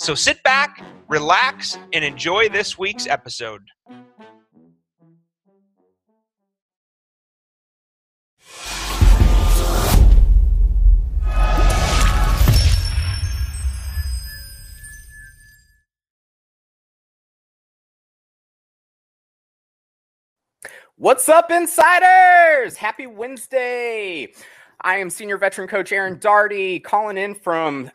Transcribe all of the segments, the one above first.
So sit back, relax, and enjoy this week's episode. What's up, insiders? Happy Wednesday. I am senior veteran coach Aaron Darty calling in from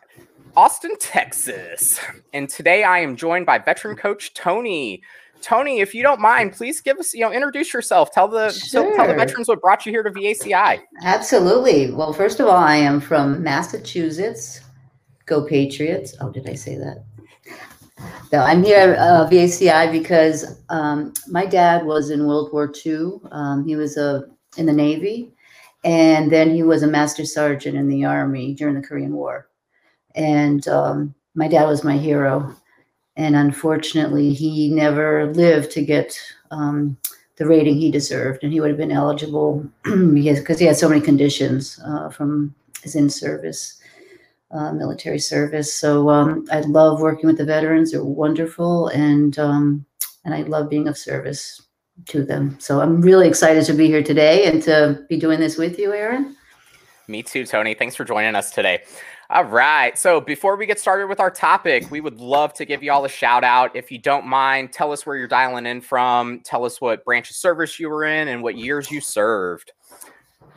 Austin, Texas. And today I am joined by veteran coach Tony. Tony, if you don't mind, please give us, you know, introduce yourself. Tell the Sure. tell the veterans what brought you here to VACI. Absolutely. Well, first of all, I am from Massachusetts. Go Patriots. Oh, did I say that? No, I'm here at uh, VACI because um, my dad was in World War II. Um, he was uh, in the Navy, and then he was a master sergeant in the Army during the Korean War. And um, my dad was my hero. And unfortunately, he never lived to get um, the rating he deserved, and he would have been eligible because he had so many conditions uh, from his in service, uh, military service. So um, I love working with the veterans; they're wonderful, and um, and I love being of service to them. So I'm really excited to be here today and to be doing this with you, Aaron. Me too, Tony. Thanks for joining us today. All right. So before we get started with our topic, we would love to give you all a shout out. If you don't mind, tell us where you're dialing in from. Tell us what branch of service you were in and what years you served.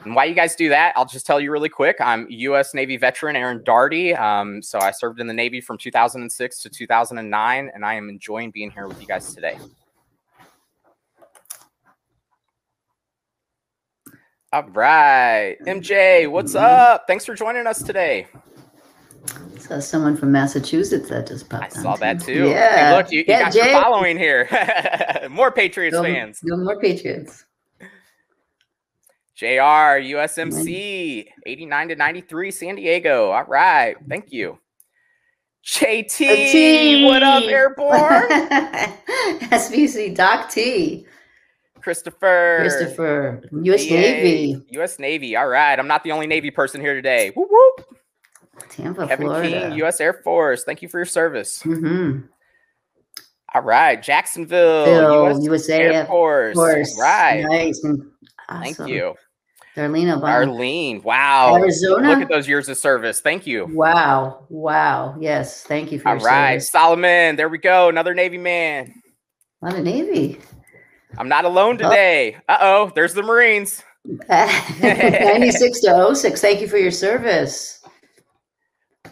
And why you guys do that, I'll just tell you really quick. I'm U.S. Navy veteran Aaron Darty. Um, so I served in the Navy from 2006 to 2009, and I am enjoying being here with you guys today. All right. MJ, what's up? Thanks for joining us today. So someone from Massachusetts that just popped. Up. I saw that too. Hey, Yeah. look, you, you Yeah, got your following here. More Patriots Go- fans. go more Patriots. JR, USMC, 89 to 93, San Diego. All right. Thank you. JT, oh, what up, Airborne? SVC Doc T. Christopher. Christopher, U.S. VA, Navy, US Navy. All right. I'm not the only Navy person here today. Whoop, whoop. Tampa, Kevin Florida. King, U.S. Air Force. Thank you for your service. hmm All right. Jacksonville, Phil, US USA Air Air Force. Force. Right. Nice. and Thank you. Darlene Obama. Arlene. Wow. Arizona? Look at those years of service. Thank you. Wow. Wow. Yes. Thank you for All your right. service. Solomon. There we go. Another Navy man. A lot Navy. I'm not alone Oh. today. Uh oh. There's the Marines. 96 to 06. Thank you for your service.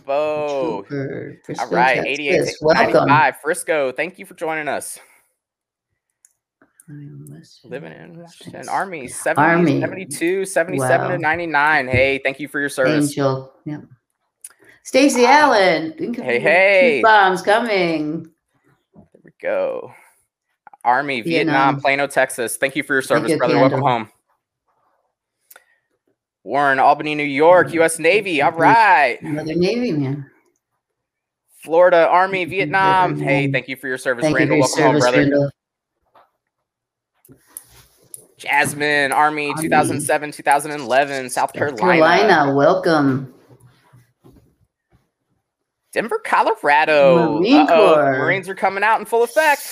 Bo. Trooper, All Frisco, right. 88 to Welcome. 95. Frisco. Thank you for joining us. Living in Washington. Army. 70, Army. 72, 77 Wow. to 99. Hey, thank you for your service. Angel. Yep. Stacy Allen. Think Hey, hey. Bombs coming. There we go. Army, Vietnam, Vietnam. Plano, Texas. Thank you for your service, brother. Welcome home. Warren, Albany, New York. U.S. Navy. All right. Another Navy man. Florida, Army, Vietnam. Hey, thank you for your service, Thank Randall. your Welcome home, service, brother. Randall. Jasmine, Army, Army. 2007, 2011, South South Carolina. Carolina. Welcome. Denver, Colorado. Marine Corps. Marines are coming out in full effect.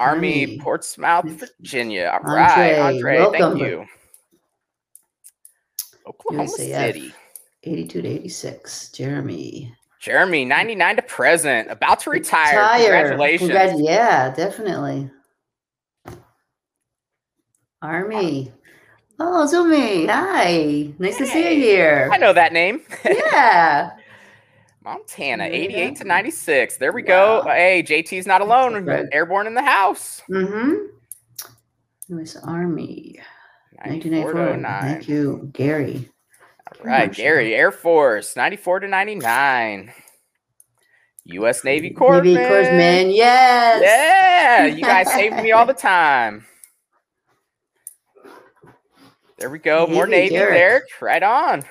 Army, Army. Portsmouth, Virginia. All Andre, right, Andre, welcome. thank you. Oklahoma. City. 82 to 86. Jeremy. Jeremy, 99 to present, about to retire. Retire. Congratulations. Congrat- yeah, definitely. Army. Oh, Zumi. Hi. Nice to see you here. I know that name. Yeah. Montana, 88 to 96. There we go. Wow. Hey, JT's not alone. Airborne in the house. Mm-hmm. U.S. Army. 94 to 1994. Thank you, Gary. All right, Gary, Air Force, 94 to 99. U.S. Navy Corps. Navy Corpsman, yes. Yeah, you guys save me all the time. There we go. More Navy, Navy, Derek. Derek. Right on.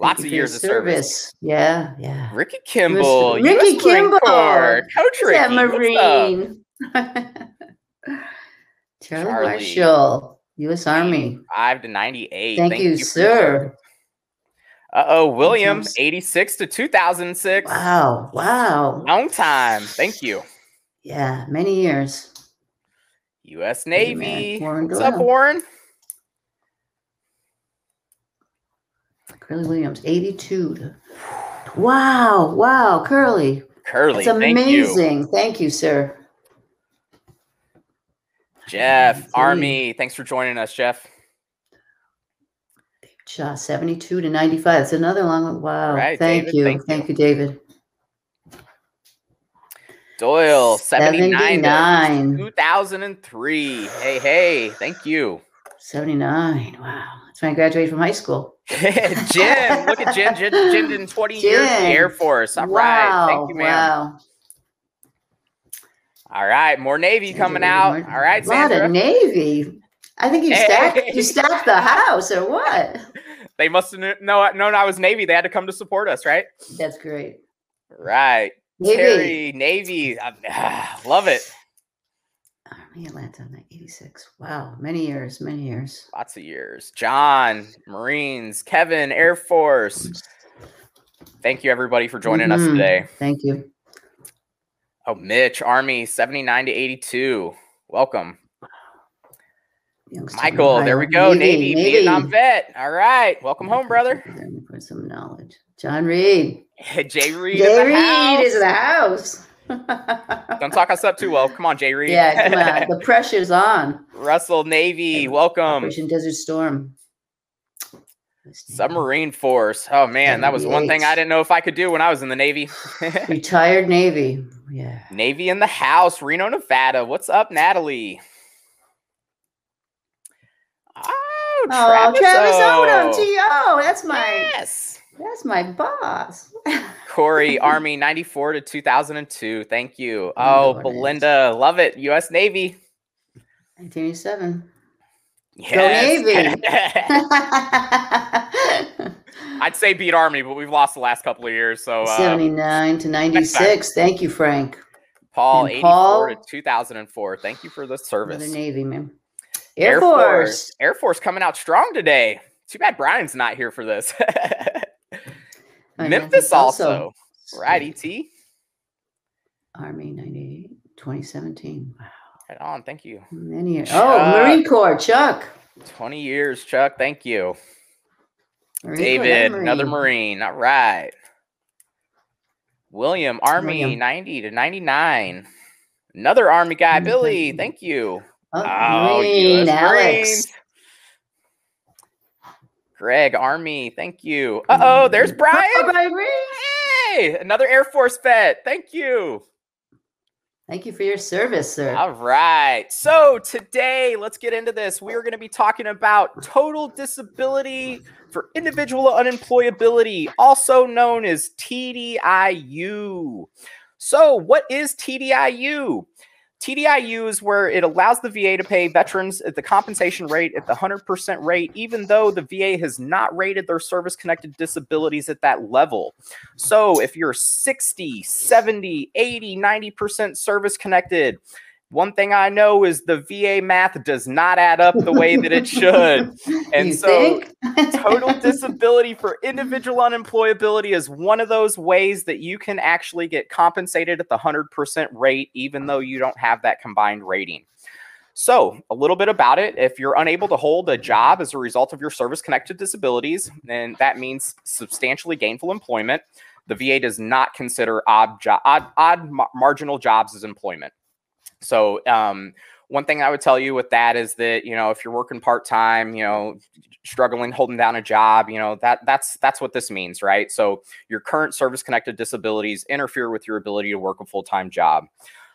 Lots of years of service. Yeah, yeah. Ricky Kimball. Ricky US Kimball. Coach Ricky. that? Marine. Charlie, Charlie. Marshall, U.S. Army. Five to ninety-eight. Thank, you, for your sir. Uh oh, Williams, 86 to 2006. Wow, wow. Long time. Thank you. Yeah, many years. U.S. Navy. Warren What's up. Warren? Curly Williams, 82. to- Wow, wow, Curly. Curly. That's Thank you. amazing. Thank you, sir. Jeff, Army. Thanks for joining us, Jeff. Shaw, 72 to 95. That's another long one. Wow. Right, thank David, you. thank Thank, you. you, David. Doyle, 79, 79. 2003. Hey, hey. Thank you. 79. Wow. That's when I graduated from high school. Jim, look at Jim. Jim, Jim did 20 years in the Air Force. All wow. right. Thank you, man. Wow. All right. More Navy coming out. All right, A lot of Navy. I think you stacked you stacked the house or what? They must have kn- known known I was Navy. They had to come to support us, right? That's great. Right. Navy. Terry, Navy. I- love it. Atlanta, 86. Wow. Many years, many years. Lots of years. John, Marines, Kevin, Air Force. Thank you, everybody, for joining us Mhm. today. Thank you. Oh, Mitch, Army, 79 to 82. Welcome. Youngstown, Michael, there we go. Navy, Vietnam vet. All right. Welcome home, brother. For some knowledge. John Reed. Jay Reed. Jay Reed is in the house. Don't talk us up too well. Come on, Jay Reed. yeah, come on. The pressure's on. Russell, Navy. Welcome. Operation Desert Storm. Submarine Force. Oh man, that was one thing I didn't know if I could do when I was in the Navy. Retired Navy. Yeah. Navy in the house, Reno, Nevada. What's up, Natalie? Oh, Oh, Travis, Travis O. Odom, T.O. That's my Yes. That's my boss. Corey, Army 94 to 2002. Thank you. Oh, Oh. Belinda, love it. U.S. Navy. 1987. Yes. Navy. I'd say beat Army, but we've lost the last couple of years. So, uh, 79 to 96. Thank you, Frank. Paul, and 84 Paul- to 2004. Thank you for the Another service. Navy, man. Air, Force. Air Force coming out strong today. Too bad Brian's not here for this. Yeah, Memphis he's also. Right, T. Army 98, 2017. Wow. Right on. Thank you. Many years. Oh, Chuck. Oh, Marine Corps, Chuck. 20 years, Chuck. Thank you. Marine David, another another Marine. All right. William, Army, William. 90 to 99. Another Army guy, Billy. thank you. Oh, Oh, Marine, Alex. Marines. Greg, Army. Thank you. Uh oh, there's Brian. Oh, Hey, another Air Force vet. Thank you. Thank you for your service, sir. All right. So today, let's get into this. We are going to be talking about total disability for individual unemployability, also known as TDIU. So, what is TDIU? TDIU is where it allows the VA to pay veterans at the compensation rate at the 100% rate, even though the VA has not rated their service connected disabilities at that level. So if you're 60, 70, 80, 90% service connected, one thing I know is the VA math does not add up the way that it should. And so total disability for individual unemployability is one of those ways that you can actually get compensated at the 100% rate, even though you don't have that combined rating. So, a little bit about it. If you're unable to hold a job as a result of your service connected disabilities, then that means substantially gainful employment. The VA does not consider odd, jo- odd, odd ma- marginal jobs as employment. So, um, one thing I would tell you with that is that you know if you're working part time, you know, struggling holding down a job, you know that that's that's what this means, right? So your current service connected disabilities interfere with your ability to work a full time job.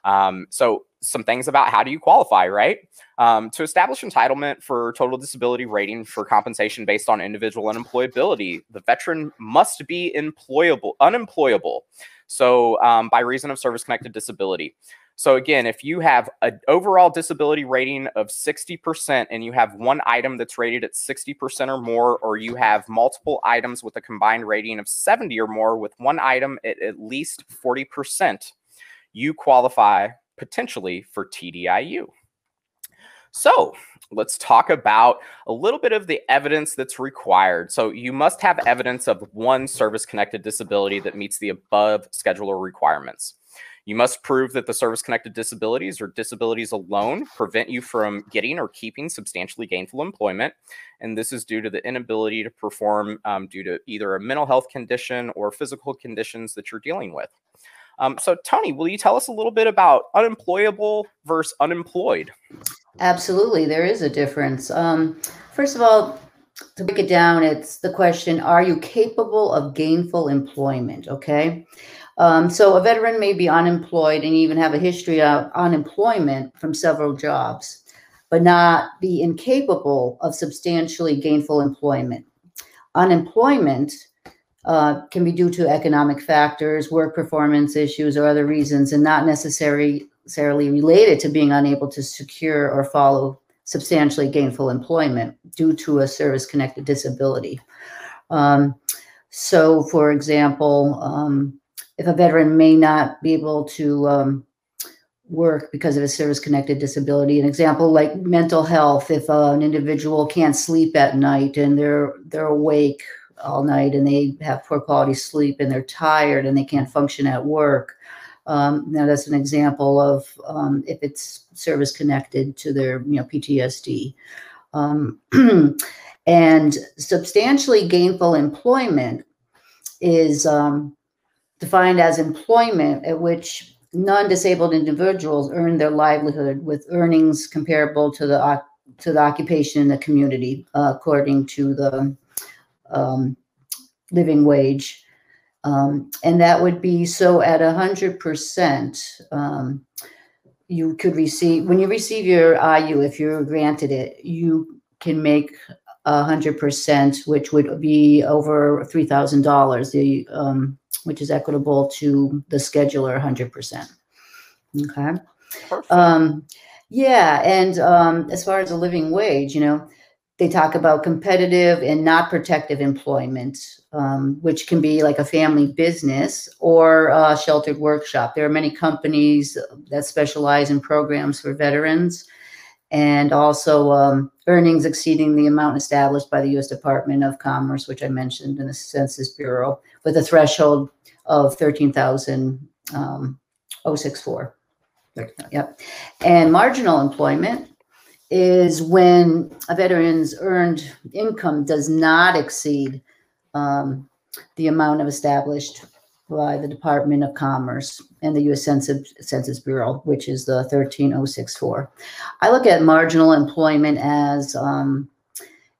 Um, so some things about how do you qualify, right? Um, to establish entitlement for total disability rating for compensation based on individual unemployability, the veteran must be employable, unemployable. So, um, by reason of service connected disability. So, again, if you have an overall disability rating of 60% and you have one item that's rated at 60% or more, or you have multiple items with a combined rating of 70 or more with one item at at least 40%, you qualify potentially for TDIU. So, let's talk about a little bit of the evidence that's required. So, you must have evidence of one service connected disability that meets the above schedular requirements. You must prove that the service connected disabilities or disabilities alone prevent you from getting or keeping substantially gainful employment. And this is due to the inability to perform um, due to either a mental health condition or physical conditions that you're dealing with. Um, so, Tony, will you tell us a little bit about unemployable versus unemployed? Absolutely, there is a difference. Um, first of all, to break it down, it's the question Are you capable of gainful employment? Okay. Um, so a veteran may be unemployed and even have a history of unemployment from several jobs, but not be incapable of substantially gainful employment. Unemployment uh, can be due to economic factors, work performance issues, or other reasons, and not necessarily related to being unable to secure or follow substantially gainful employment due to a service connected disability. Um, so, for example, um, if a veteran may not be able to um, work because of a service connected disability, an example like mental health, if uh, an individual can't sleep at night and they're they're awake all night and they have poor quality sleep and they're tired and they can't function at work. Um, now that's an example of um, if it's service connected to their you know PTSD. Um, and substantially gainful employment is um, defined as employment at which non-disabled individuals earn their livelihood with earnings comparable to the to the occupation in the community, uh, according to the um, living wage. Um, and that would be so at a hundred percent. Um, you could receive when you receive your IU, if you're granted it, you can make a hundred percent, which would be over three thousand dollars. The um, which is equitable to the schedular 100%. Okay. Perfect. Um, yeah. And um, as far as a living wage, you know, they talk about competitive and not protective employment, um, which can be like a family business or a sheltered workshop. There are many companies that specialize in programs for veterans and also um, earnings exceeding the amount established by the U.S. Department of Commerce, which I mentioned in the Census Bureau, with a threshold of 13,064. Um, yep. And marginal employment is when a veteran's earned income does not exceed um, the amount of established by the Department of Commerce and the U.S. Census, Census Bureau, which is the 13064. I look at marginal employment as um,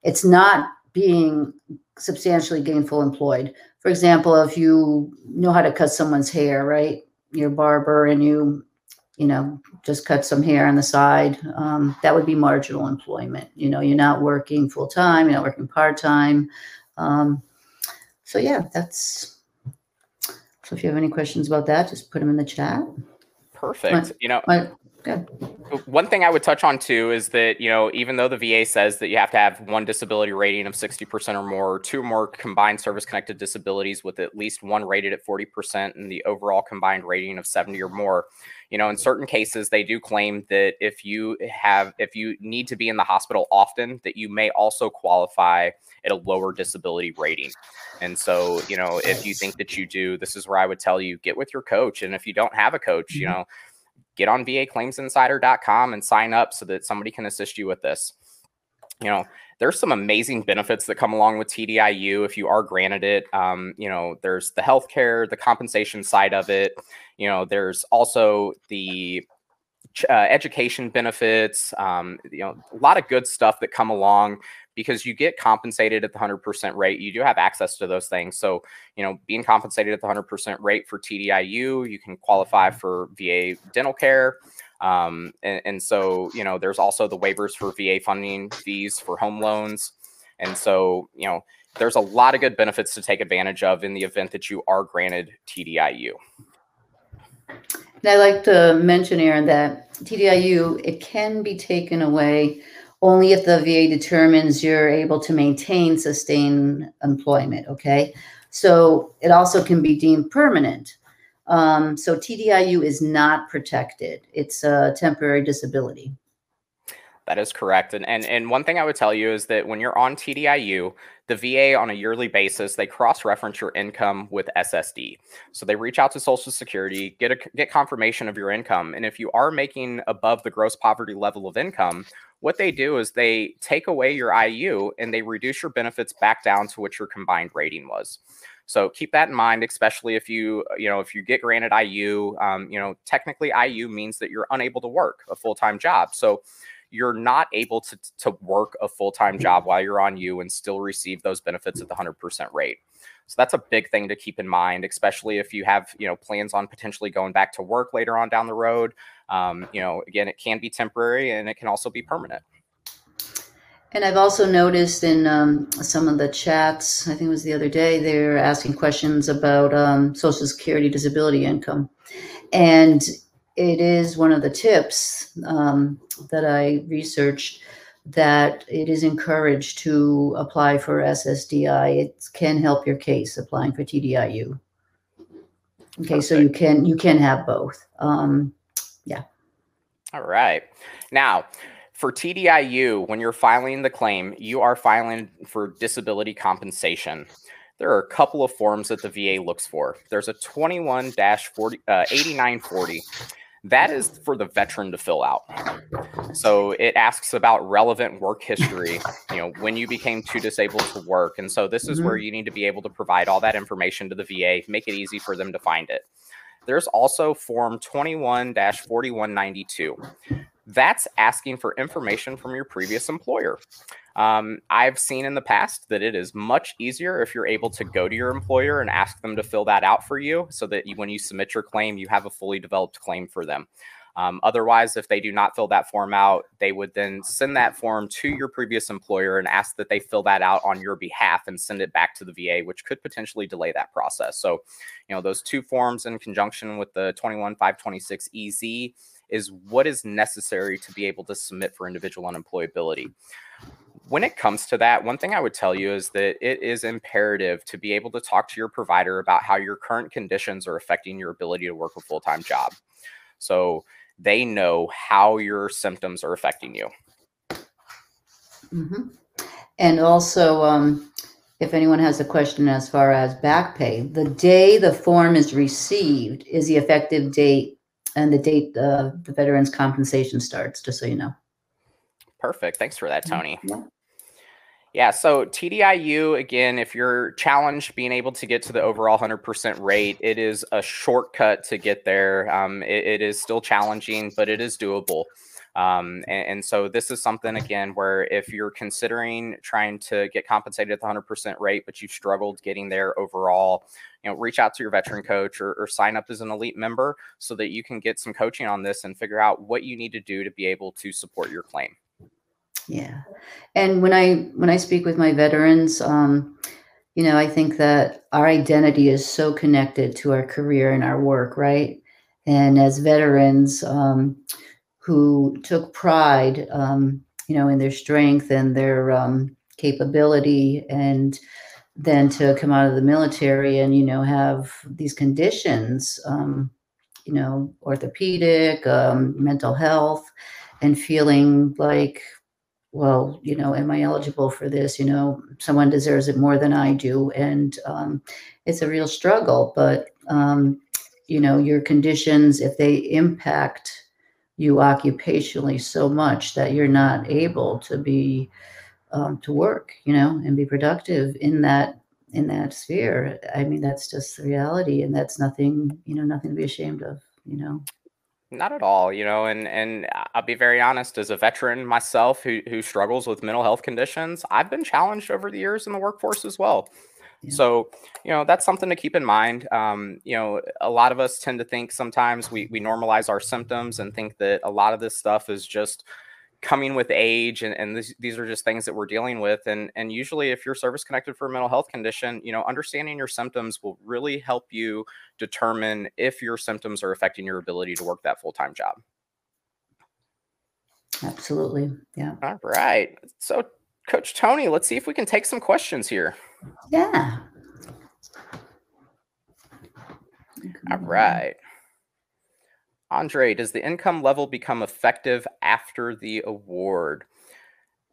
it's not being substantially gainful employed for example, if you know how to cut someone's hair, right? You're a barber and you, you know, just cut some hair on the side. Um, that would be marginal employment. You know, you're not working full time, you're not working part time. Um, so yeah, that's. So if you have any questions about that, just put them in the chat. Perfect. you know, Good. One thing I would touch on too is that, you know, even though the VA says that you have to have one disability rating of 60% or more, or two or more combined service connected disabilities with at least one rated at 40% and the overall combined rating of 70 or more, you know, in certain cases, they do claim that if you have, if you need to be in the hospital often, that you may also qualify at a lower disability rating. And so, you know, if you think that you do, this is where I would tell you get with your coach. And if you don't have a coach, you mm-hmm. Get on vaclaimsinsider.com and sign up so that somebody can assist you with this. You know, there's some amazing benefits that come along with TDIU if you are granted it. Um, you know, there's the healthcare, the compensation side of it. You know, there's also the uh, education benefits. Um, you know, a lot of good stuff that come along because you get compensated at the 100% rate. You do have access to those things. So, you know, being compensated at the 100% rate for TDIU, you can qualify mm-hmm. for VA dental care. Um, and, and, so, you know, there's also the waivers for VA funding fees for home loans. And so, you know, there's a lot of good benefits to take advantage of in the event that you are granted TDIU. And I like to mention, Aaron, that TDIU it can be taken away only if the VA determines you're able to maintain sustained employment. Okay, so it also can be deemed permanent. Um, so TDIU is not protected; it's a temporary disability. That is correct. And, and and one thing I would tell you is that when you're on TDIU, the VA on a yearly basis, they cross-reference your income with SSD. So they reach out to Social Security, get a get confirmation of your income. And if you are making above the gross poverty level of income, what they do is they take away your IU and they reduce your benefits back down to what your combined rating was. So keep that in mind, especially if you, you know, if you get granted IU, um, you know, technically IU means that you're unable to work a full-time job. So you're not able to, to work a full-time job while you're on you and still receive those benefits at the 100% rate. So that's a big thing to keep in mind, especially if you have, you know, plans on potentially going back to work later on down the road. Um, you know, again, it can be temporary and it can also be permanent. And I've also noticed in um, some of the chats, I think it was the other day, they're asking questions about um, Social Security disability income. And it is one of the tips um, that I researched that it is encouraged to apply for SSDI. It can help your case applying for TDIU. Okay, so you can you can have both. Um, yeah. All right. Now, for TDIU, when you're filing the claim, you are filing for disability compensation. There are a couple of forms that the VA looks for. There's a 21 40, uh, 8940 that is for the veteran to fill out. So it asks about relevant work history, you know, when you became too disabled to work. And so this is mm-hmm. where you need to be able to provide all that information to the VA, make it easy for them to find it. There's also Form 21 4192. That's asking for information from your previous employer. Um, I've seen in the past that it is much easier if you're able to go to your employer and ask them to fill that out for you so that you, when you submit your claim, you have a fully developed claim for them. Um, otherwise, if they do not fill that form out, they would then send that form to your previous employer and ask that they fill that out on your behalf and send it back to the VA, which could potentially delay that process. So, you know, those two forms in conjunction with the 21526 EZ is what is necessary to be able to submit for individual unemployability when it comes to that, one thing I would tell you is that it is imperative to be able to talk to your provider about how your current conditions are affecting your ability to work a full time job. So they know how your symptoms are affecting you. Mm-hmm. And also, um, if anyone has a question as far as back pay, the day the form is received is the effective date and the date uh, the veterans compensation starts, just so you know. Perfect. Thanks for that, Tony. Yeah. Yeah, so TDIU, again, if you're challenged being able to get to the overall 100% rate, it is a shortcut to get there. Um, it, it is still challenging, but it is doable. Um, and, and, so this is something, again, where if you're considering trying to get compensated at the 100% rate, but you've struggled getting there overall, you know, reach out to your veteran coach or, or sign up as an elite member so that you can get some coaching on this and figure out what you need to do to be able to support your claim. Yeah. And when I when I speak with my veterans, um, you know, I think that our identity is so connected to our career and our work, right? And as veterans um, who took pride, um, you know, in their strength and their um, capability, and then to come out of the military and you know have these conditions, um, you know, orthopedic, um, mental health, and feeling like well, you know, am I eligible for this? You know, someone deserves it more than I do. And um, it's a real struggle. But, um, you know, your conditions, if they impact you occupationally so much that you're not able to be, um, to work, you know, and be productive in that in that sphere. I mean, that's just the reality, and that's nothing, you know, nothing to be ashamed of, you know. Not at all, you know, and and I'll be very honest. As a veteran myself, who who struggles with mental health conditions, I've been challenged over the years in the workforce as well. Yeah. So, you know, that's something to keep in mind. Um, you know, a lot of us tend to think sometimes we we normalize our symptoms and think that a lot of this stuff is just coming with age and, and this, these are just things that we're dealing with and and usually if you're service connected for a mental health condition you know understanding your symptoms will really help you determine if your symptoms are affecting your ability to work that full-time job Absolutely. Yeah. all right so coach tony let's see if we can take some questions here Yeah. all right Andre, does the income level become effective after the award?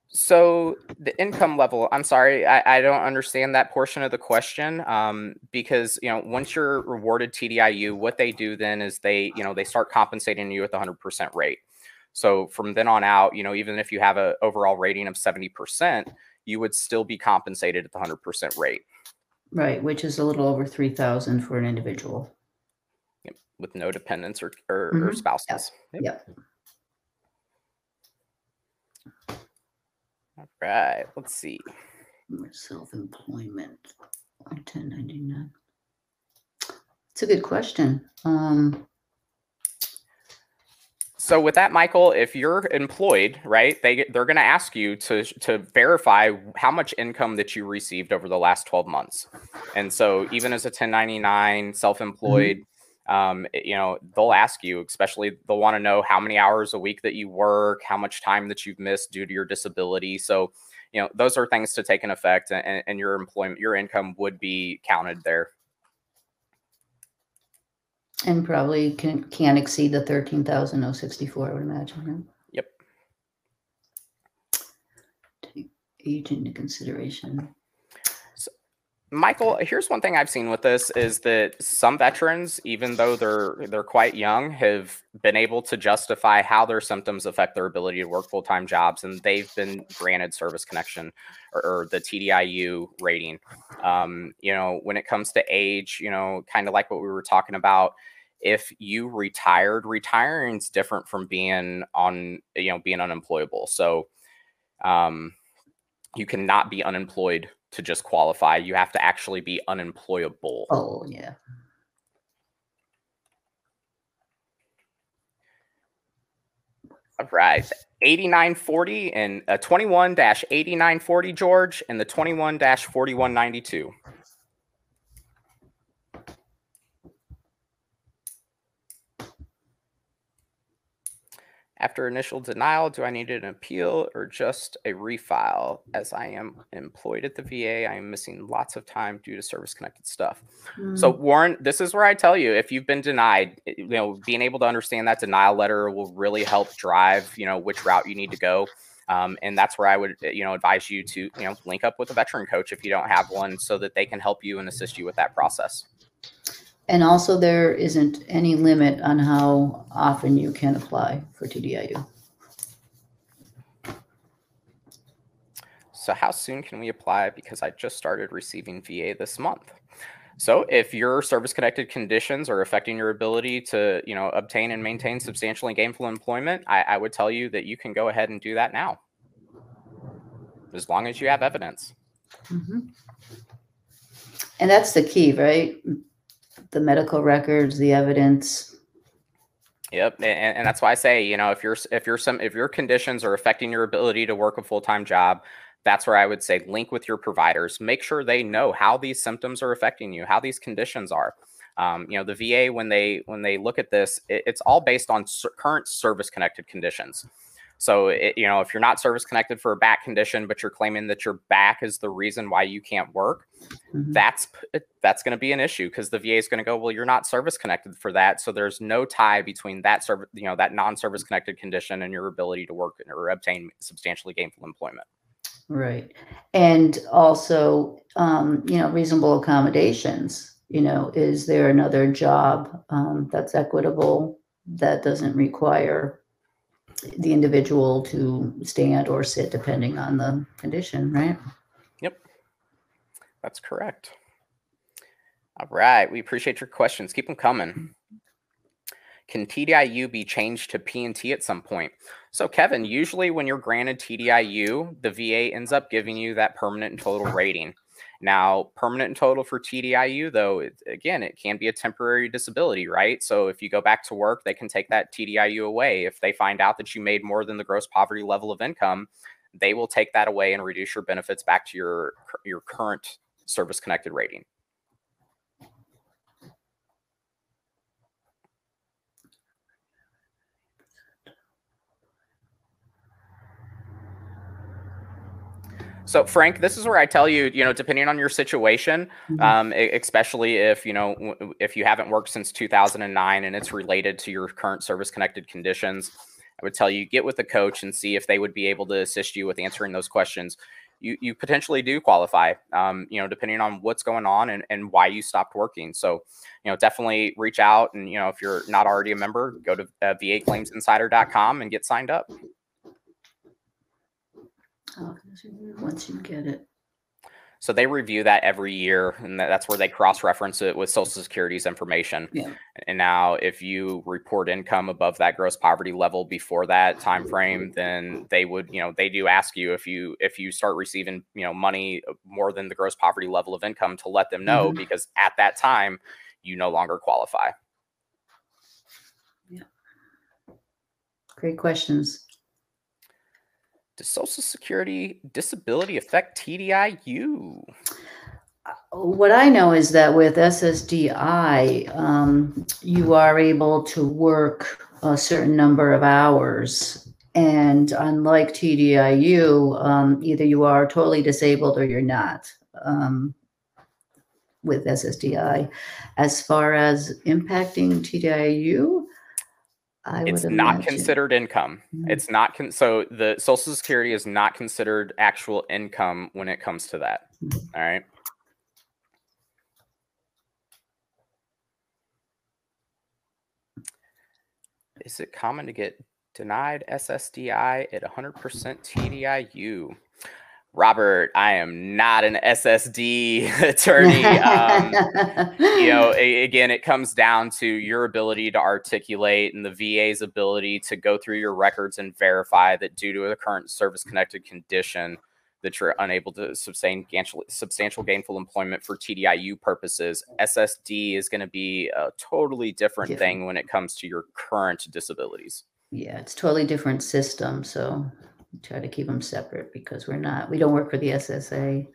So the income level, I'm sorry, I, I don't understand that portion of the question um, because you know once you're rewarded TDIU, what they do then is they you know they start compensating you with 100% rate. So from then on out, you know even if you have an overall rating of 70%, you would still be compensated at the 100% rate Right, which is a little over three thousand for an individual. With no dependents or or, or Mhm. spouses. Yep. Yep. All right, let's see. Self-employment, ten ninety-nine. It's a good question. Um, So with that, Michael, if you're employed, right, they get- they're going to ask you to to verify how much income that you received over the last 12 months. And so even as a 1099 self-employed, um, you know, they'll ask you, especially they'll want to know how many hours a week that you work, how much time that you've missed due to your disability. So, you know, those are things to take in effect and, and your employment, your income would be counted there. and probably can, can't exceed the thirteen thousand oh sixty-four, I would imagine. right? Yep. Take age into consideration. Michael, here's one thing I've seen with this is that some veterans, even though they're they're quite young, have been able to justify how their symptoms affect their ability to work full time jobs, and they've been granted service connection or, or the TDIU rating. Um, you know, when it comes to age, you know, kind of like what we were talking about. If you retired, retiring is different from being on, you know, being unemployable. So, um, you cannot be unemployed to just qualify. You have to actually be unemployable. Oh, yeah. All right. 8940 and uh, 21 8940, George, and the 21 4192. After initial denial, do I need an appeal or just a refile? As I am employed at the VA, I am missing lots of time due to service connected stuff. So Mm, Warren, this is where I tell you if you've been denied, you know, being able to understand that denial letter will really help drive, you know, which route you need to go. Um, and that's where I would, uh, you know, advise you to, you know, link up with a veteran coach if you don't have one, so that they can help you and assist you with that process. And also, there isn't any limit on how often you can apply for TDIU. So, how soon can we apply? Because I just started receiving VA this month. So, if your service-connected conditions are affecting your ability to, you know, obtain and maintain substantial and gainful employment, I, I would tell you that you can go ahead and do that now, as long as you have evidence. Mhm. And that's the key, right? The medical records, the evidence. Yep, and, and that's why I say, you know, if you're if you're some if your conditions are affecting your ability to work a full time job, that's where I would say link with your providers. Make sure they know how these symptoms are affecting you, how these conditions are. Um, you know, the VA when they when they look at this, it, it's all based on ser- current service connected conditions. So, it, you know, if you're not service connected for a back condition, but you're claiming that your back is the reason why you can't work, Mhm. that's that's going to be an issue because the VA is going to go, well, you're not service connected for that, so there's no tie between that service, you know, that non-service connected condition and your ability to work or obtain substantially gainful employment. Right. And also, um, you know, reasonable accommodations. You know, is there another job um, that's equitable that doesn't require the individual to stand or sit depending on the condition, right? Yep. That's correct. All right, we appreciate your questions. Keep them coming. Can TDIU be changed to P&T at some point? So, Kevin, usually when you're granted TDIU, the VA ends up giving you that permanent and total rating. Now, permanent and total for TDIU, though, it, again, it can be a temporary disability, right? So if you go back to work, they can take that TDIU away. If they find out that you made more than the gross poverty level of income, they will take that away and reduce your benefits back to your your current service connected rating. So, Frank, this is where I tell you, you know, depending on your situation, mm-hmm. um, especially if you know if you haven't worked since 2009 and it's related to your current service-connected conditions, I would tell you get with a coach and see if they would be able to assist you with answering those questions. You you potentially do qualify, um, you know, depending on what's going on and, and why you stopped working. So, you know, definitely reach out and you know if you're not already a member, go to uh, vaclaimsinsider.com and get signed up. Once you get it. So they review that every year, and that's where they cross-reference it with Social Security's information. Yeah. And now, if you report income above that gross poverty level before that time frame, then they would, you know, they do ask you if you if you start receiving, you know, money more than the gross poverty level of income to let them know, mm-hmm. because at that time, you no longer qualify. Yeah. Great questions. Does Social Security disability affect TDIU? Uh, what I know is that with SSDI, um, you are able to work a certain number of hours. And unlike TDIU, um, either you are totally disabled or you're not um, with SSDI. As far as impacting TDIU, I it's not imagine. considered income. Mm-hmm. It's not con- so the Social Security is not considered actual income when it comes to that. Mm-hmm. All right. Is it common to get denied SSDI at 100% TDIU? Robert, I am not an SSD attorney. Um, you know, a, again, it comes down to your ability to articulate and the VA's ability to go through your records and verify that due to a current service connected condition, that you're unable to sustain substantial gainful employment for TDIU purposes. SSD is going to be a totally different yeah. thing when it comes to your current disabilities. Yeah, it's totally different system. So try to keep them separate because we're not, we don't work for the SSA.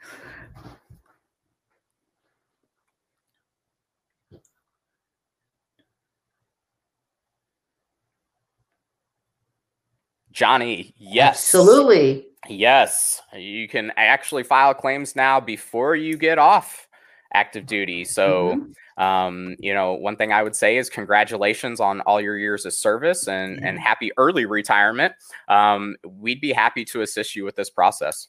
Johnny, yes. Absolutely. Yes. You can actually file claims now before you get off active duty. So, mm-hmm. Um, you know, one thing I would say is congratulations on all your years of service and, and happy early retirement. Um, we'd be happy to assist you with this process.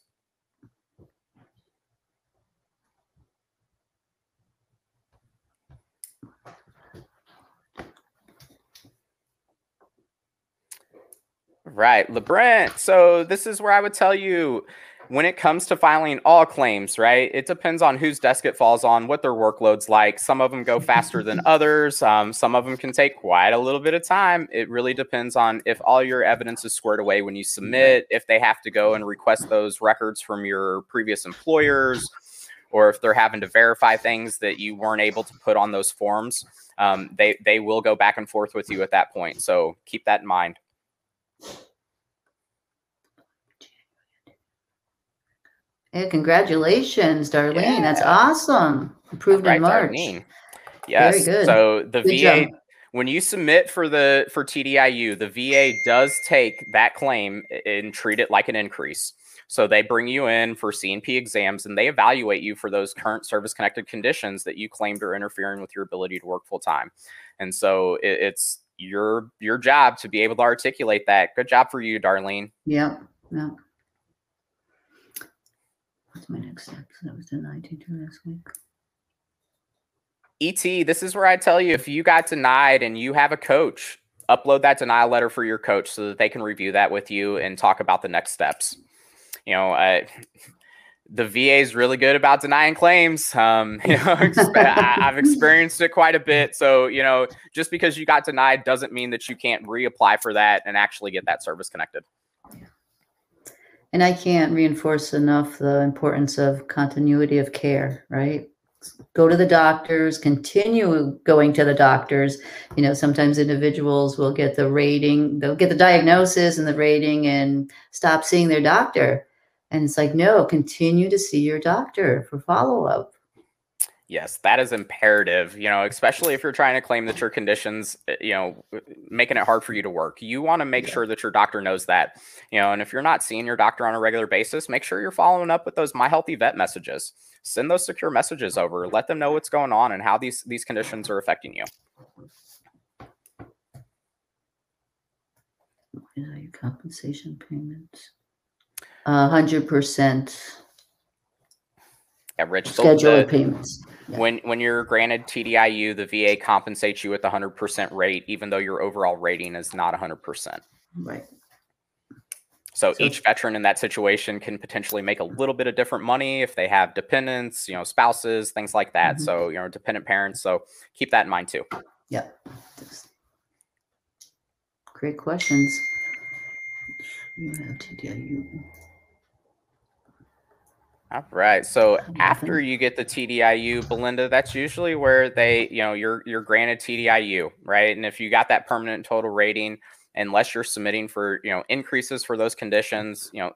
Right, LeBrent. So this is where I would tell you when it comes to filing all claims, right, it depends on whose desk it falls on, what their workload's like. Some of them go faster than others. Um, some of them can take quite a little bit of time. It really depends on if all your evidence is squared away when you submit, if they have to go and request those records from your previous employers, or if they're having to verify things that you weren't able to put on those forms. Um, they they will go back and forth with you at that point. So keep that in mind. Hey, congratulations, Darlene. Yeah. That's awesome. Approved right, in March. Darlene. Yes. So the good VA job. when you submit for the for TDIU, the VA does take that claim and treat it like an increase. So they bring you in for C&P exams and they evaluate you for those current service connected conditions that you claimed are interfering with your ability to work full time. And so it, it's your your job to be able to articulate that. Good job for you, Darlene. Yeah. Yeah. What's my next step? So that was denied to next week. ET, this is where I tell you if you got denied and you have a coach, upload that denial letter for your coach so that they can review that with you and talk about the next steps. You know, uh, the VA is really good about denying claims. Um, you know, I, have experienced it quite a bit. So, you know, just because you got denied doesn't mean that you can't reapply for that and actually get that service connected. And I can't reinforce enough the importance of continuity of care, right? Go to the doctors, continue going to the doctors. You know, sometimes individuals will get the rating, they'll get the diagnosis and the rating and stop seeing their doctor. And it's like, no, continue to see your doctor for follow up. Yes, that is imperative, you know, especially if you're trying to claim that your conditions, eh, you know, making it hard for you to work. You want to make yeah. sure that your doctor knows that, you know, and if you're not seeing your doctor on a regular basis, make sure you're following up with those My HealtheVet messages. Send those secure messages over. Let them know what's going on and how these these conditions are affecting you. compensation payments. hundred percent. Yeah, Rich. Schedule of payments. Yeah. When when you're granted TDIU, the VA compensates you with the hundred percent rate, even though your overall rating is not hundred percent. Right. So, so, each veteran in that situation can potentially make a little bit of different money if they have dependents, you know, spouses, things like that. Mm-hmm. So, you know, dependent parents. So keep that in mind too. Yeah. Great questions. You have TDIU. All right. So after you get the TDIU, Belinda, that's usually where they, you know, you're you're granted TDIU, right? And if you got that permanent total rating, unless you're submitting for, you know, increases for those conditions, you know,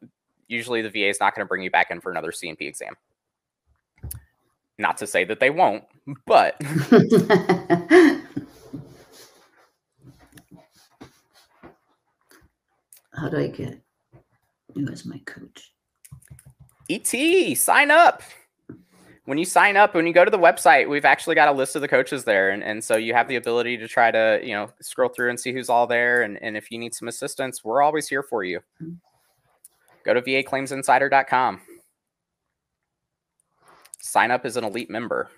usually the VA is not going to bring you back in for another C&P exam. Not to say that they won't, but how do I get you as my coach? ET, sign up. When you sign up, when you go to the website, we've actually got a list of the coaches there. And, and so you have the ability to try to, you know, scroll through and see who's all there. And, and if you need some assistance, we're always here for you. Go to vaclaimsinsider.com. Sign up as an elite member.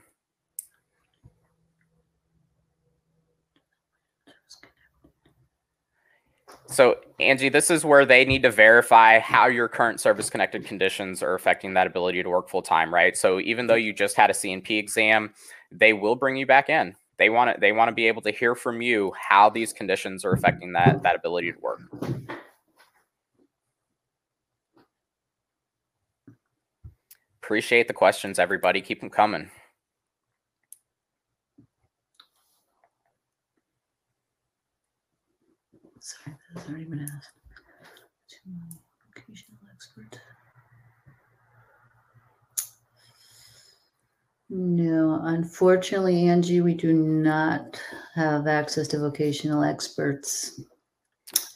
So, Angie, this is where they need to verify how your current service connected conditions are affecting that ability to work full time, right? So, even though you just had a C&P exam, they will bring you back in. They want to they want to be able to hear from you how these conditions are affecting that that ability to work. Appreciate the questions, everybody. Keep them coming. Sorry, that's already been asked. to my Vocational expert. No, unfortunately, Angie, we do not have access to vocational experts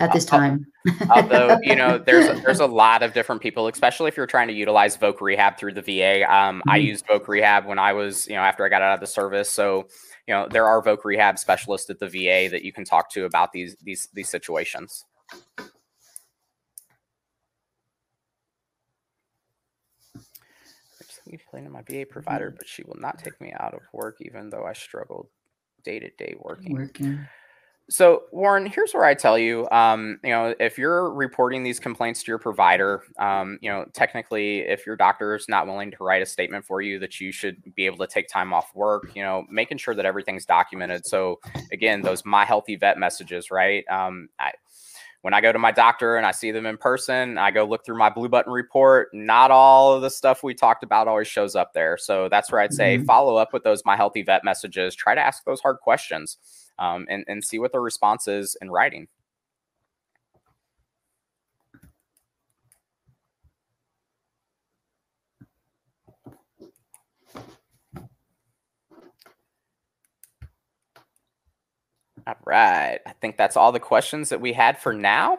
at this time. Although you know, there's a, there's a lot of different people, especially if you're trying to utilize Voc Rehab through the VA. Um, mm-hmm. I used Voc Rehab when I was, you know, after I got out of the service. So you know there are voc rehab specialists at the VA that you can talk to about these these these situations. Playing to my VA provider, but she will not take me out of work, even though I struggled day to day working. Working. So, Warren, here's where I tell you, um, you know, if you're reporting these complaints to your provider, um, you know, technically, if your doctor is not willing to write a statement for you that you should be able to take time off work, you know, making sure that everything's documented. So, again, those My HealtheVet messages, right? Um, I, when I go to my doctor and I see them in person, I go look through my blue button report. Not all of the stuff we talked about always shows up there. So that's where I'd say mm-hmm. follow up with those My HealtheVet messages. Try to ask those hard questions um, and, and see what the response is in writing. All right. I think that's all the questions that we had for now.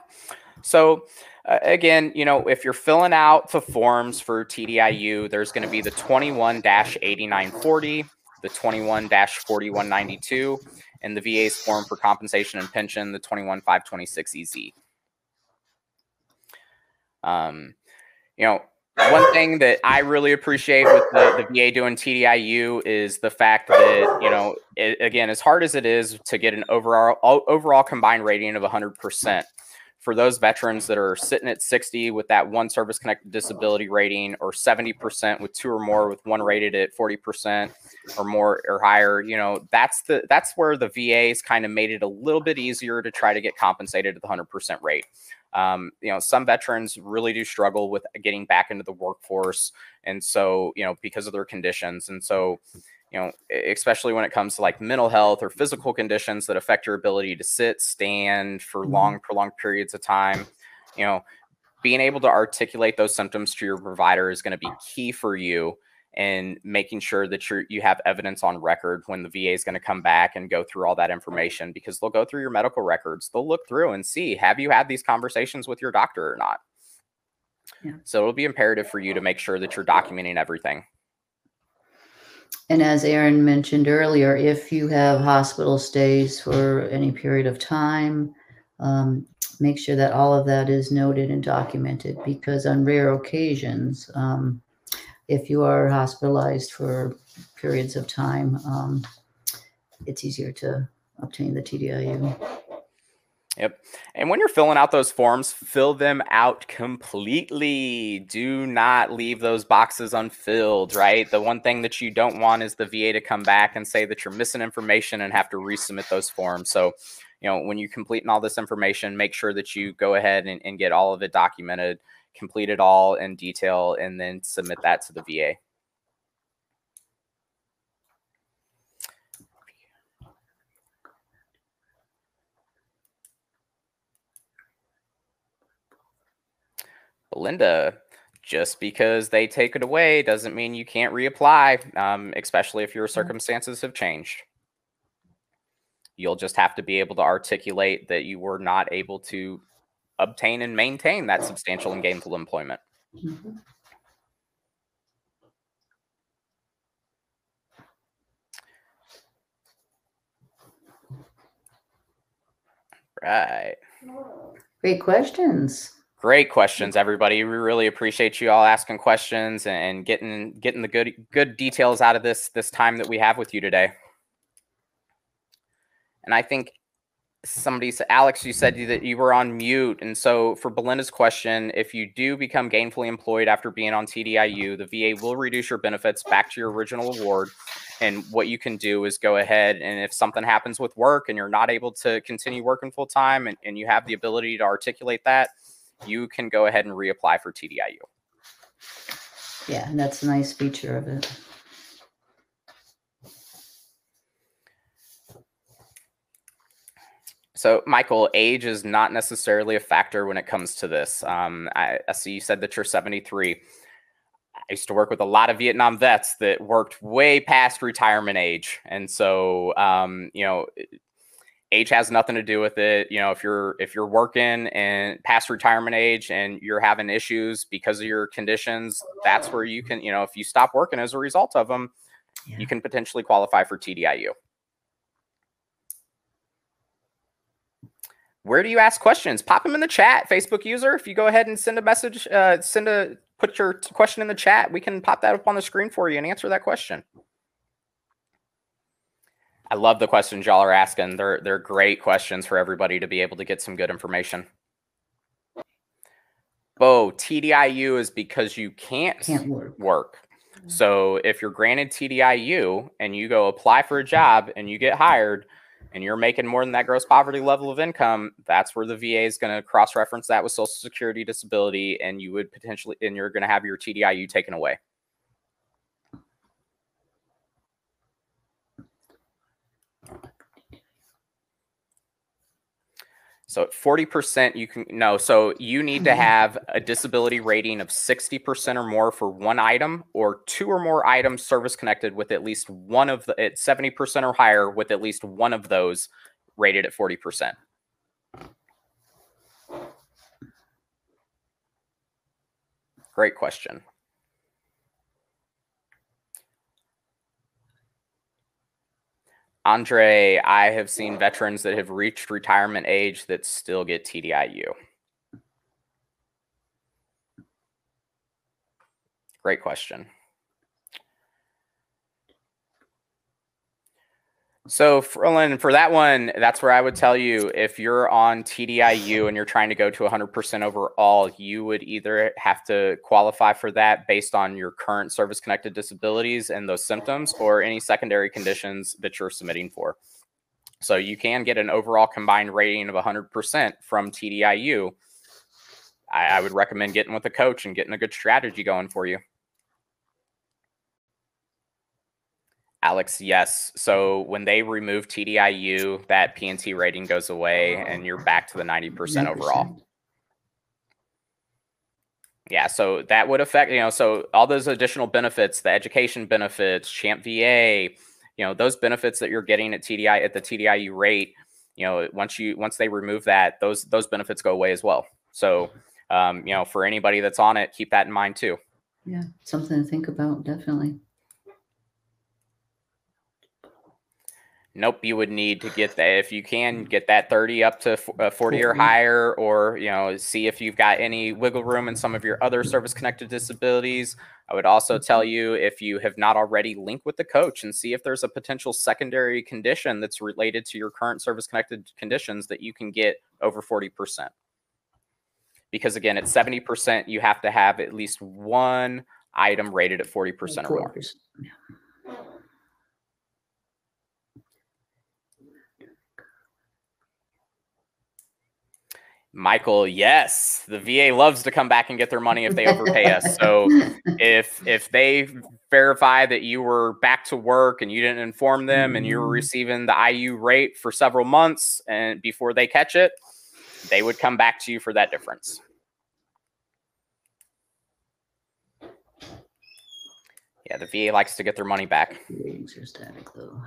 So, uh, again, you know, if you're filling out the forms for TDIU, there's going to be the 21 8940, the 21 4192, and the VA's form for compensation and pension, the 21526 EZ. Um, you know, one thing that I really appreciate with the, the, VA doing TDIU is the fact that you know, it, again, as hard as it is to get an overall overall combined rating of 100%, for those veterans that are sitting at 60 with that one service connected disability rating or 70% with two or more with one rated at 40% or more or higher you know that's the that's where the va's kind of made it a little bit easier to try to get compensated at the 100% rate. Um, you know, some veterans really do struggle with getting back into the workforce, and so you know because of their conditions, and so you know, especially when it comes to like mental health or physical conditions that affect your ability to sit, stand for mm-hmm. long, prolonged periods of time, you know, being able to articulate those symptoms to your provider is going to be key for you and making sure that you you have evidence on record when the VA is going to come back and go through all that information because they'll go through your medical records. They'll look through and see have you had these conversations with your doctor or not. Yeah. So it'll be imperative for you to make sure that you're documenting everything. And as Aaron mentioned earlier, if you have hospital stays for any period of time, um, make sure that all of that is noted and documented because on rare occasions, um, if you are hospitalized for periods of time, um, it's easier to obtain the TDIU. Yep. And when you're filling out those forms, fill them out completely. Do not leave those boxes unfilled, right? The one thing that you don't want is the VA to come back and say that you're missing information and have to resubmit those forms. So, you know, when you're completing all this information, make sure that you go ahead and, and get all of it documented, complete it all in detail, and then submit that to the VA. Linda, just because they take it away doesn't mean you can't reapply, um, especially if your circumstances have changed. You'll just have to be able to articulate that you were not able to obtain and maintain that substantial and gainful employment. Mm-hmm. Right. Great questions. Great questions, everybody. We really appreciate you all asking questions and getting getting the good good details out of this this time that we have with you today. And I think somebody said, Alex, you said that you were on mute. And so for Belinda's question, if you do become gainfully employed after being on TDIU, the VA will reduce your benefits back to your original award. And what you can do is go ahead and if something happens with work and you're not able to continue working full time and, and you have the ability to articulate that, you can go ahead and reapply for TDIU. Yeah, and that's a nice feature of it. So, Michael, age is not necessarily a factor when it comes to this. Um, I, I see you said that you're 73. I used to work with a lot of Vietnam vets that worked way past retirement age. And so, um, you know, age has nothing to do with it. You know if you're if you're working and past retirement age and you're having issues because of your conditions that's where you can you know if you stop working as a result of them yeah. you can potentially qualify for tdiu where do you ask questions? Pop them in the chat facebook user. If you go ahead and send a message uh, send a put your question in the chat we can pop that up on the screen for you and answer that question I love the questions y'all are asking. They're they're great questions for everybody to be able to get some good information. Bo, TDIU is because you can't, can't work. work. So if you're granted TDIU and you go apply for a job and you get hired and you're making more than that gross poverty level of income, that's where the VA is going to cross reference that with Social Security disability and you would potentially and you're going to have your TDIU taken away. So at 40% you can no, so you need to mm-hmm. have a disability rating of 60% or more for one item or two or more items service connected with at least one of the at 70% or higher with at least one of those rated at 40%. Great question. Andre, I have seen veterans that have reached retirement age that still get TDIU. Great question. So, Ferlin, for that one, that's where I would tell you if you're on TDIU and you're trying to go to 100% overall, you would either have to qualify for that based on your current service connected disabilities and those symptoms or any secondary conditions that you're submitting for. So, you can get an overall combined rating of 100% from TDIU, I, I would recommend getting with a coach and getting a good strategy going for you. Alex, yes. So when they remove TDIU, that P&T rating goes away and you're back to the 90% overall. Yeah, so that would affect, you know, so all those additional benefits, the education benefits, CHAMPVA, you know, those benefits that you're getting at TDI at the TDIU rate, you know, once you once they remove that, those those benefits go away as well. So, um, you know, for anybody that's on it, keep that in mind too. Yeah, something to think about, definitely. Nope, you would need to get that if you can get that 30 up to uh, 40 or higher, or you know, see if you've got any wiggle room in some of your other service connected disabilities. I would also tell you if you have not already link with the coach and see if there's a potential secondary condition that's related to your current service connected conditions that you can get over 40%. Because again, at 70%, you have to have at least one item rated at 40% or more. Michael, yes, the VA loves to come back and get their money if they overpay us. So if if they verify that you were back to work and you didn't inform them and you were mm-hmm. receiving the IU rate for several months and before they catch it, they would come back to you for that difference. Yeah, the VA likes to get their money back. Ratings are static though.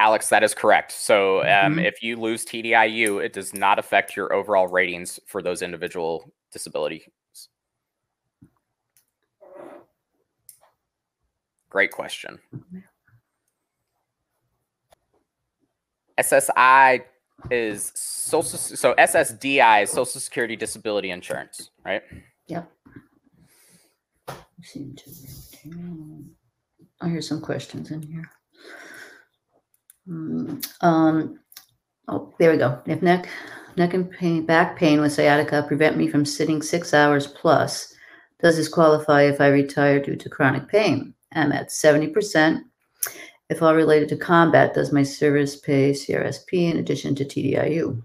Alex, that is correct. So um, mm-hmm. if you lose TDIU, it does not affect your overall ratings for those individual disabilities. Great question. SSI is social so SSDI is Social Security Disability Insurance, right? Yep. I hear some questions in here. Mm, um, oh, there we go. If neck, neck and pain, back pain with sciatica prevent me from sitting six hours plus, does this qualify if I retire due to chronic pain? I'm at 70%. If all related to combat, does my service pay CRSP in addition to TDIU?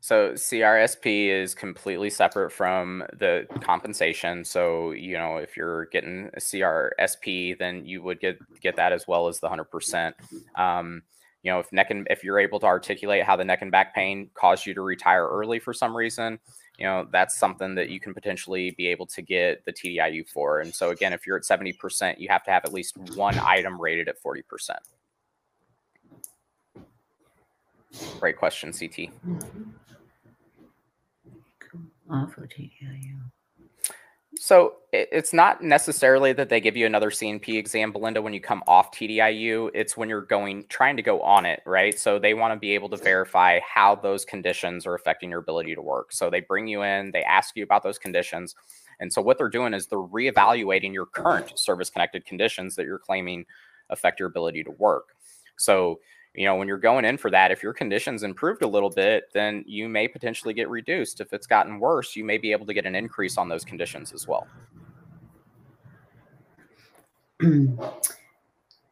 So CRSP is completely separate from the compensation. So you know, if you're getting a CRSP, then you would get get that as well as the hundred percent. Um, you know, if neck and if you're able to articulate how the neck and back pain caused you to retire early for some reason, you know, that's something that you can potentially be able to get the TDIU for. And so again, if you're at seventy percent, you have to have at least one item rated at forty percent. Great question, CT. Mm-hmm off of TDIU. So it's not necessarily that they give you another C&P exam, Belinda, when you come off TDIU. It's when you're going trying to go on it, right? So they want to be able to verify how those conditions are affecting your ability to work. So they bring you in, they ask you about those conditions. And so what they're doing is they're reevaluating your current service connected conditions that you're claiming affect your ability to work. So you know, when you're going in for that, if your conditions improved a little bit, then you may potentially get reduced. If it's gotten worse, you may be able to get an increase on those conditions as well.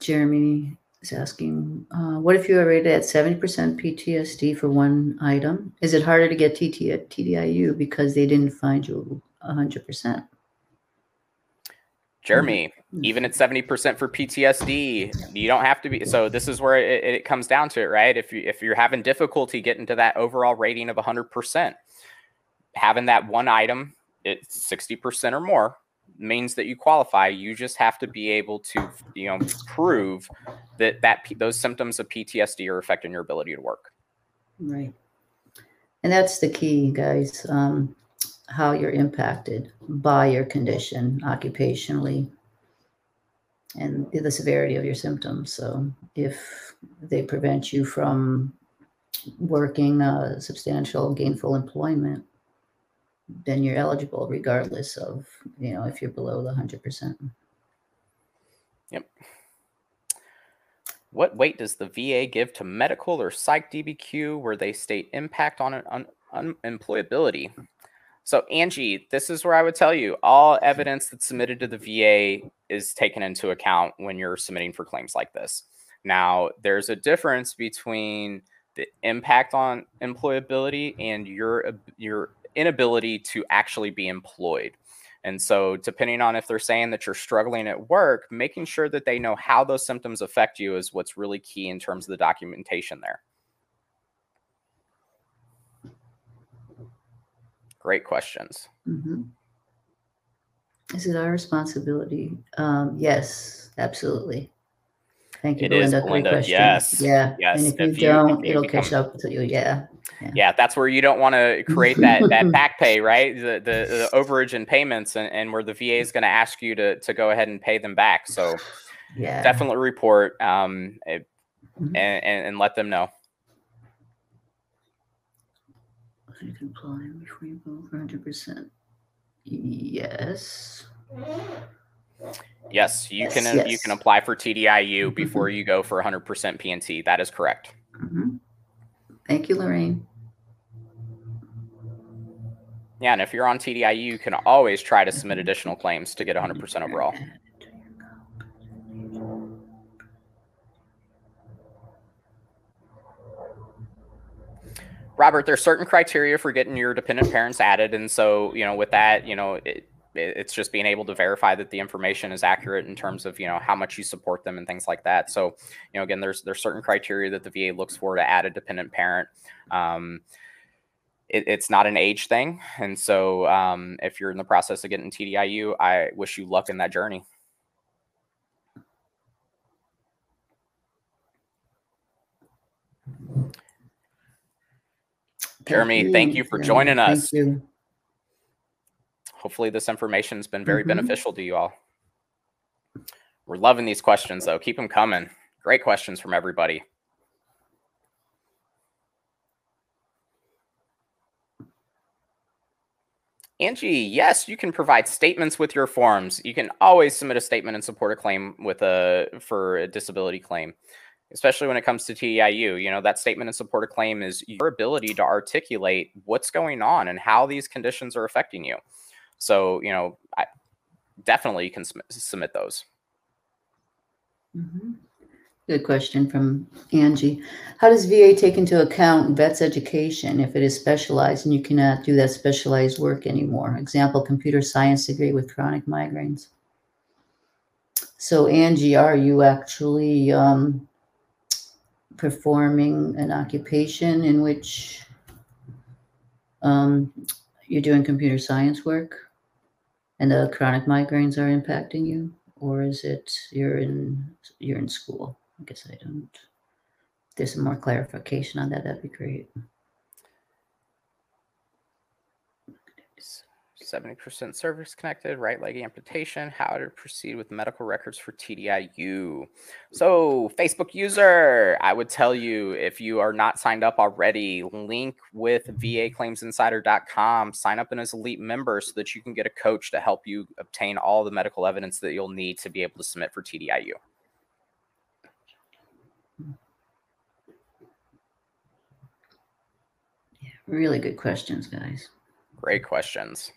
Jeremy is asking, uh, what if you are rated at 70% PTSD for one item? Is it harder to get TT at TDIU because they didn't find you 100%? Jeremy, mm-hmm. even at 70% for PTSD, you don't have to be. So this is where it, it, comes down to it, right? If you if you're having difficulty getting to that overall rating of 100%, having that one item, it's 60% or more means that you qualify. You just have to be able to, you know, prove that that those symptoms of PTSD are affecting your ability to work. Right, and that's the key, guys. Um, how you're impacted by your condition occupationally and the severity of your symptoms. So if they prevent you from working a substantial gainful employment, then you're eligible regardless of, you know, if you're below the 100%. Yep. What weight does the VA give to medical or psych DBQ where they state impact on, on, on employability? So, Angie, this is where I would tell you all mm-hmm. evidence that's submitted to the VA is taken into account when you're submitting for claims like this. Now, there's a difference between the impact on employability and your your inability to actually be employed. And so, depending on if they're saying that you're struggling at work, making sure that they know how those symptoms affect you is what's really key in terms of the documentation there. Great questions. Mm-hmm. Is it our responsibility? Um, yes, absolutely. Thank you, It is, Belinda. Great Belinda. question. Yes, Yeah. yes. And if, If you you- don't, if you it'll become- catch up to you. Yeah. Yeah, that's where you don't want to create that that back pay, right? The, the the overage in payments, and, and where the VA is going to ask you to to go ahead and pay them back. So Yeah. definitely report um Mhm. and, and and let them know. You can apply before you go for 100%. Yes. Yes, you Yes, can you can apply for TDIU before you go for 100% P&T. That is correct. Mhm. Thank you, Lorraine. Yeah, and if you're on TDIU, you can always try to submit additional claims to get 100% overall. Robert, there's certain criteria for getting your dependent parents added, and so you know, with that, you know, it, it- it's just being able to verify that the information is accurate in terms of you know how much you support them and things like that. So, you know, again, there's there's certain criteria that the VA looks for to add a dependent parent. Um, it, it's not an age thing, and so um, if you're in the process of getting TDIU, I wish you luck in that journey. Jeremy, thank you for joining Thank us. you. Hopefully, this information has been very Mhm. beneficial to you all. We're loving these questions, though. Keep them coming. Great questions from everybody. Angie, yes, you can provide statements with your forms. You can always submit a statement and support a claim with a for a disability claim, especially when it comes to TDIU. You know, that statement and support a claim is your ability to articulate what's going on and how these conditions are affecting you. So, you know, I, definitely can submit those. Mhm. Good question from Angie. How does VA take into account vet's education if it is specialized and you cannot do that specialized work anymore? Example, computer science degree with chronic migraines. So Angie, are you actually um, performing an occupation in which um, you're doing computer science work and the chronic migraines are impacting you? or is it you're in you're in school? I guess I don't. There's some more clarification on that, that'd be great. 70% service connected, right leg amputation, how to proceed with medical records for TDIU. So, Facebook user, I would tell you if you are not signed up already, link with vaclaimsinsider.com, sign up as elite member so that you can get a coach to help you obtain all the medical evidence that you'll need to be able to submit for TDIU. Yeah, really good questions, guys. Great questions.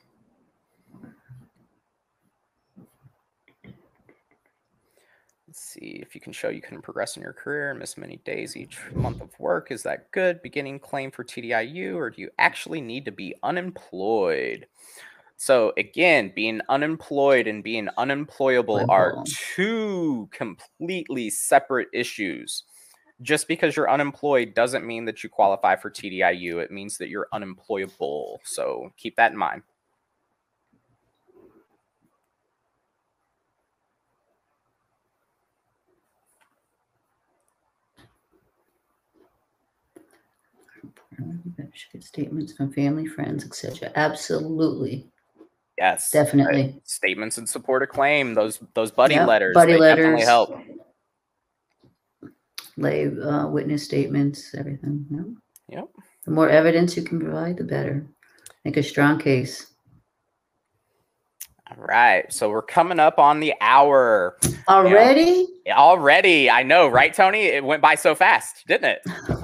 Let's see if you can show you can progress in your career and miss many days each month of work. Is that good? Beginning claim for TDIU, or do you actually need to be unemployed? So again, being unemployed and being unemployable are two completely separate issues. Just because you're unemployed doesn't mean that you qualify for TDIU. It means that you're unemployable. So keep that in mind. Should statements from family, friends, etc. Absolutely, Yes. definitely. Statements in support of claim, those those buddy Yep, letters. buddy letters. help. Lay uh, witness statements, everything. No? Yep. The more evidence you can provide, the better. Make a strong case. All right. So we're coming up on the hour Already? already. I know, right, Tony? It went by so fast, didn't it?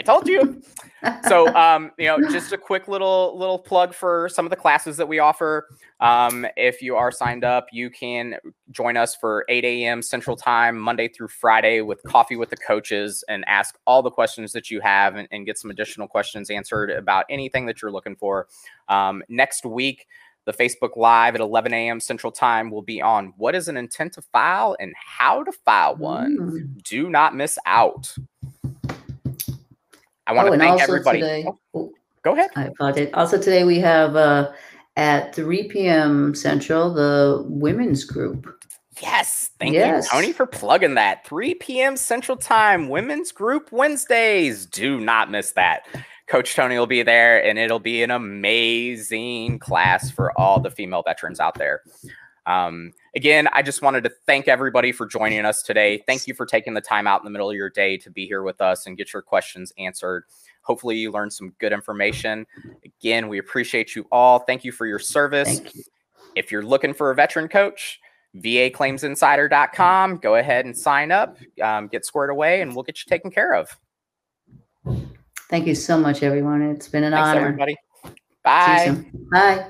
I told you. so um, you know just a quick little little plug for some of the classes that we offer um, if you are signed up you can join us for 8 a.m central time monday through friday with coffee with the coaches and ask all the questions that you have and, and get some additional questions answered about anything that you're looking for um, next week the Facebook Live at 11 a.m. Central Time will be on what is an intent to file and how to file one. Mm. Do not miss out. I want oh, to thank everybody. Today, oh, go ahead. I apologize. Also, today we have uh, at 3 p.m. Central the women's group. Yes. Thank yes. you, Tony, for plugging that. 3 p.m. Central Time, women's group Wednesdays. Do not miss that. Coach Tony will be there, and it'll be an amazing class for all the female veterans out there. Um, again, I just wanted to thank everybody for joining us today. Thank you for taking the time out in the middle of your day to be here with us and get your questions answered. Hopefully, you learned some good information. Again, we appreciate you all. Thank you for your service. You. If you're looking for a veteran coach, vaclaimsinsider.com. Go ahead and sign up, um, get squared away, and we'll get you taken care of. Thank you so much, everyone. It's been an Thanks, honor. Everybody. Bye. Bye.